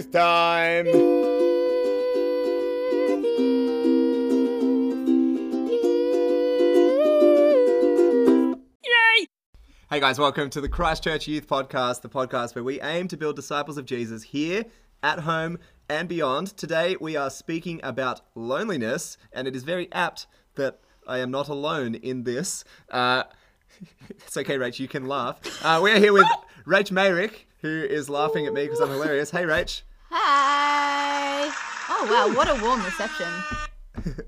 Truth time! Hey guys, welcome to the Christchurch Youth Podcast, the podcast where we aim to build disciples of Jesus here, at home, and beyond. Today we are speaking about loneliness, and it is very apt that I am not alone in this. Uh, it's okay, Rach, you can laugh. Uh, we're here with Rach Mayrick, who is laughing at me because I'm hilarious. Hey, Rach. Hi. Oh wow, what a warm reception.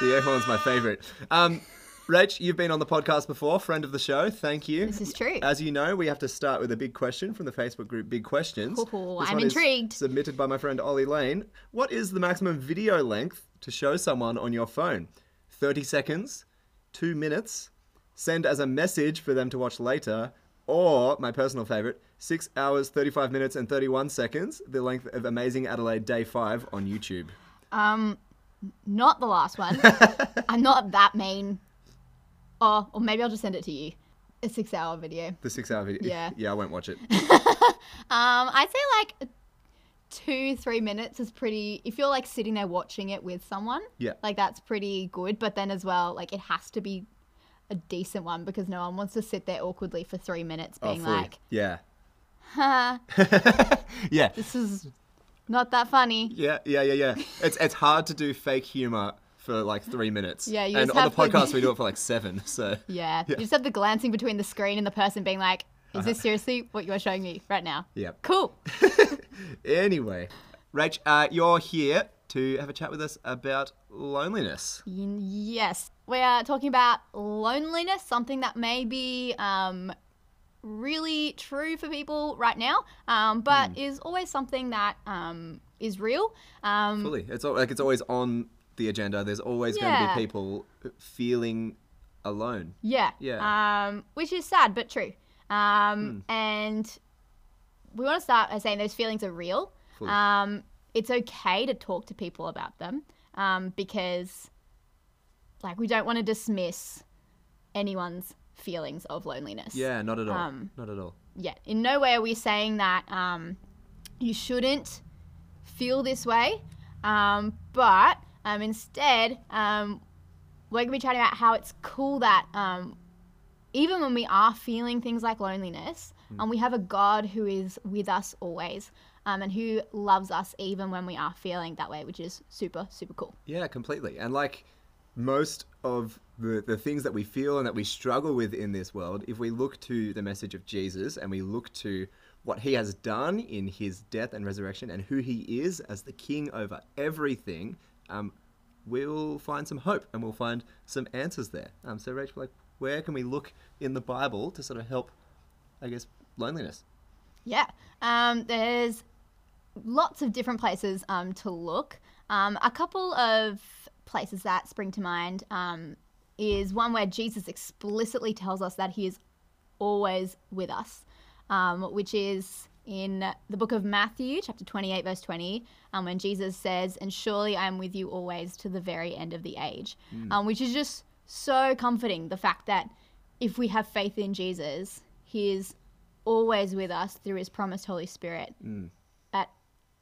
The air horn's my favourite. Um, Rach, you've been on the podcast before, friend of the show. Thank you. This is true. As you know, we have to start with a big question from the Facebook group Big Questions. This I'm intrigued. submitted by my friend Ollie Lane. What is the maximum video length to show someone on your phone? 30 seconds, 2 minutes, send as a message for them to watch later, or my personal favourite, 6 hours, 35 minutes, and 31 seconds, the length of Amazing Adelaide Day 5 on YouTube. Um, not the last one. I'm not that mean. Oh, or maybe I'll just send it to you. A six-hour video. The 6 hour video. Yeah. Yeah, I won't watch it. Um, I'd say like two, three minutes is pretty. If you're like sitting there watching it with someone, Yeah. like that's pretty good. But then as well, like it has to be a decent one because no one wants to sit there awkwardly for three minutes Oh, being fully. like, yeah. "Ha, Yeah. this is not that funny." Yeah, yeah, yeah, yeah. It's it's hard to do fake humor for like three minutes. Yeah, you and on the podcast we do it for like seven. So Yeah. You just have the glancing between the screen and the person being like, is this seriously what you are showing me right now? yeah. Cool. Anyway, Rach, uh, you're here to have a chat with us about loneliness. Yes. We are talking about loneliness, something that may be um, really true for people right now, um, but is always something that um, is real. Um, Fully, it's al- like it's always on the agenda. There's always going to be people feeling alone. Yeah. Yeah. Um, which is sad but true. Um, And we want to start by saying those feelings are real. Um, it's okay to talk to people about them um, because, like, we don't want to dismiss anyone's feelings of loneliness. Yeah, not at all. Um, not at all. Yeah. In no way are we saying that um, you shouldn't feel this way, um, but um, instead, um, we're going to be chatting about how it's cool that um, even when we are feeling things like loneliness, and we have a God who is with us always um, and who loves us even when we are feeling that way, which is super, super cool. Yeah, completely. And like most of the, the things that we feel and that we struggle with in this world, if we look to the message of Jesus and we look to what he has done in his death and resurrection and who he is as the king over everything, um, we'll find some hope and we'll find some answers there. Um, so, Rachel, like, where can we look in the Bible to sort of help, I guess, loneliness? Yeah. Um, there's lots of different places um, to look. Um, a couple of places that spring to mind um, is one where Jesus explicitly tells us that he is always with us, um, which is in the book of Matthew, chapter 28, verse 20, um, when Jesus says, And surely I am with you always to the very end of the age, um, which is just so comforting. The fact that if we have faith in Jesus, he is always with us through his promised Holy Spirit at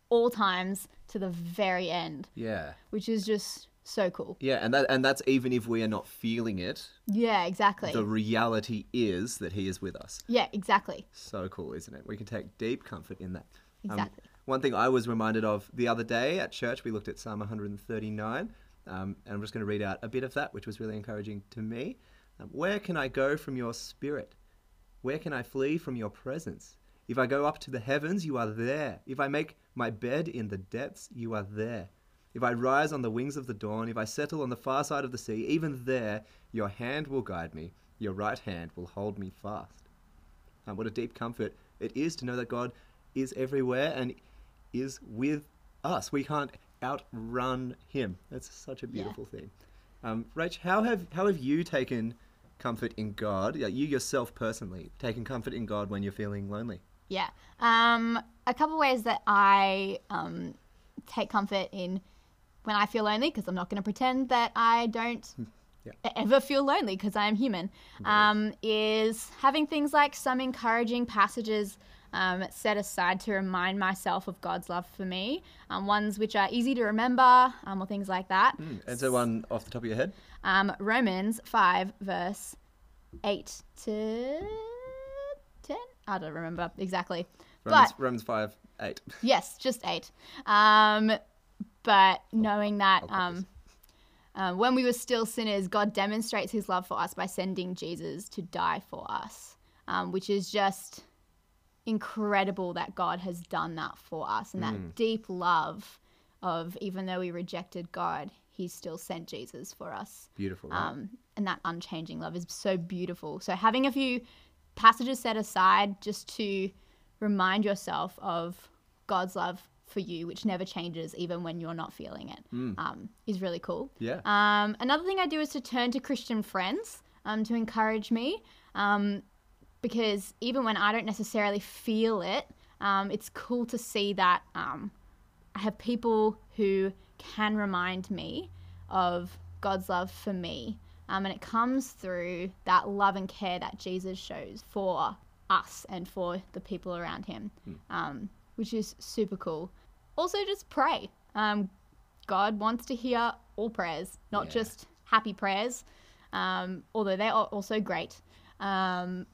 all times to the very end, Yeah. which is just so cool. Yeah, and that and that's even if we are not feeling it, Yeah, exactly. the reality is that he is with us. yeah, exactly. So cool, isn't it? We can take deep comfort in that. Um, Exactly. one thing I was reminded of the other day at church, we looked at Psalm 139, um, and I'm just going to read out a bit of that, which was really encouraging to me. Um, Where can I go from your spirit? Where can I flee from your presence? If I go up to the heavens, you are there. If I make my bed in the depths, you are there. If I rise on the wings of the dawn, if I settle on the far side of the sea, even there your hand will guide me, your right hand will hold me fast. And what a deep comfort it is to know that God is everywhere and is with us. We can't outrun Him. That's such a beautiful thing. Um, Rach, how have how have you taken comfort in God? You yourself personally taken comfort in God when you're feeling lonely. Yeah. Um, a couple ways that I um, take comfort in when I feel lonely, because I'm not going to pretend that I don't Yeah. e- ever feel lonely, because I am human, um, is having things like some encouraging passages um, set aside to remind myself of God's love for me. Um, ones which are easy to remember um, or things like that. And so one off the top of your head? Um, Romans 5, verse 8 to 10? I don't remember exactly. Romans, But Romans 5, 8. Yes, just eight. Um, but knowing that um, uh, when we were still sinners, God demonstrates his love for us by sending Jesus to die for us, um, which is just incredible that God has done that for us and that deep love of even though we rejected God, he still sent Jesus for us. Beautiful. right? Um, and that unchanging love is so beautiful. So having a few passages set aside just to remind yourself of God's love for you, which never changes even when you're not feeling it, um, is really cool. yeah. Um, another thing I do is to turn to Christian friends um, to encourage me, um, because even when I don't necessarily feel it, um, it's cool to see that um, I have people who can remind me of God's love for me. Um, and it comes through that love and care that Jesus shows for us and for the people around him, um, which is super cool. Also, just pray. Um, God wants to hear all prayers, not Yeah. just happy prayers, um, although they are also great. Um,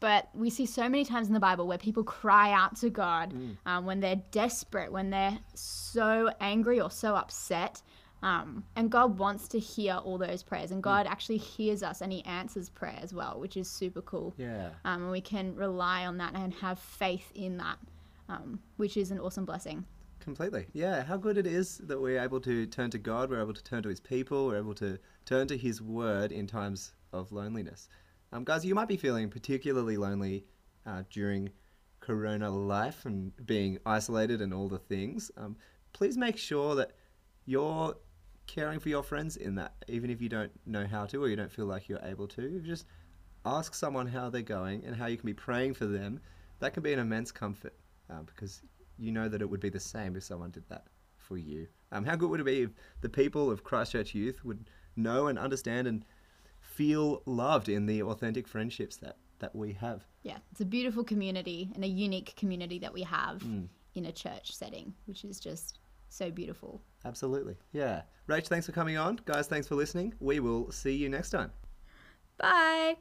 but we see so many times in the Bible where people cry out to God um, when they're desperate, when they're so angry or so upset. Um, and God wants to hear all those prayers, and God actually hears us and He answers prayer as well, which is super cool. yeah. Um, and we can rely on that and have faith in that, um, which is an awesome blessing. Completely. Yeah. How good it is that we're able to turn to God, we're able to turn to His people, we're able to turn to His word in times of loneliness. Um, guys, you might be feeling particularly lonely uh, during Corona life and being isolated and all the things. Um, please make sure that you're caring for your friends in that, even if you don't know how to or you don't feel like you're able to. Just ask someone how they're going and how you can be praying for them. That can be an immense comfort uh, because you know that it would be the same if someone did that for you. Um, how good would it be if the people of Christchurch Youth would know and understand and feel loved in the authentic friendships that, that we have? Yeah, it's a beautiful community and a unique community that we have in a church setting, which is just so beautiful. Absolutely. Yeah. Rach, thanks for coming on. Guys, thanks for listening. We will see you next time. Bye.